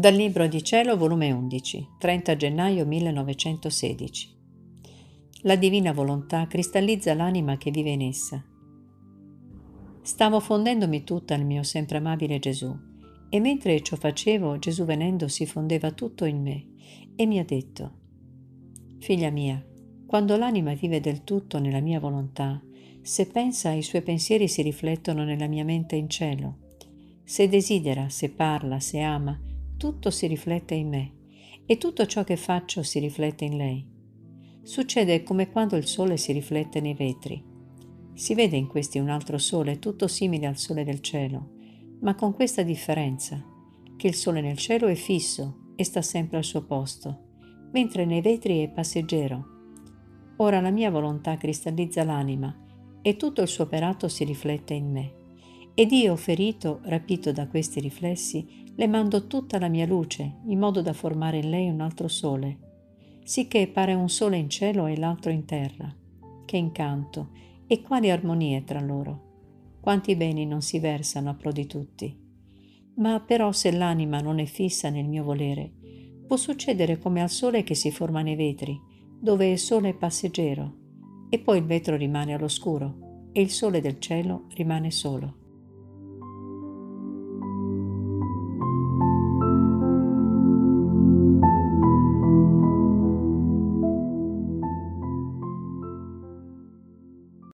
Dal Libro di Cielo, volume 11, 30 gennaio 1916. La divina volontà cristallizza l'anima che vive in essa. Stavo fondendomi tutta nel mio sempre amabile Gesù, e mentre ciò facevo, Gesù venendo si fondeva tutto in me e mi ha detto, Figlia mia, quando l'anima vive del tutto nella mia volontà, se pensa i suoi pensieri si riflettono nella mia mente in cielo. Se desidera, se parla, se ama, tutto si riflette in me e tutto ciò che faccio si riflette in lei. Succede come quando il sole si riflette nei vetri. Si vede in questi un altro sole tutto simile al sole del cielo, ma con questa differenza, che il sole nel cielo è fisso e sta sempre al suo posto, mentre nei vetri è passeggero. Ora la mia volontà cristallizza l'anima e tutto il suo operato si riflette in me. Ed io, ferito, rapito da questi riflessi, le mando tutta la mia luce, in modo da formare in lei un altro sole, sicché pare un sole in cielo e l'altro in terra. Che incanto e quali armonie tra loro. Quanti beni non si versano a pro di tutti. Ma però se l'anima non è fissa nel mio volere, può succedere come al sole che si forma nei vetri, dove il sole è passeggero, e poi il vetro rimane all'oscuro e il sole del cielo rimane solo.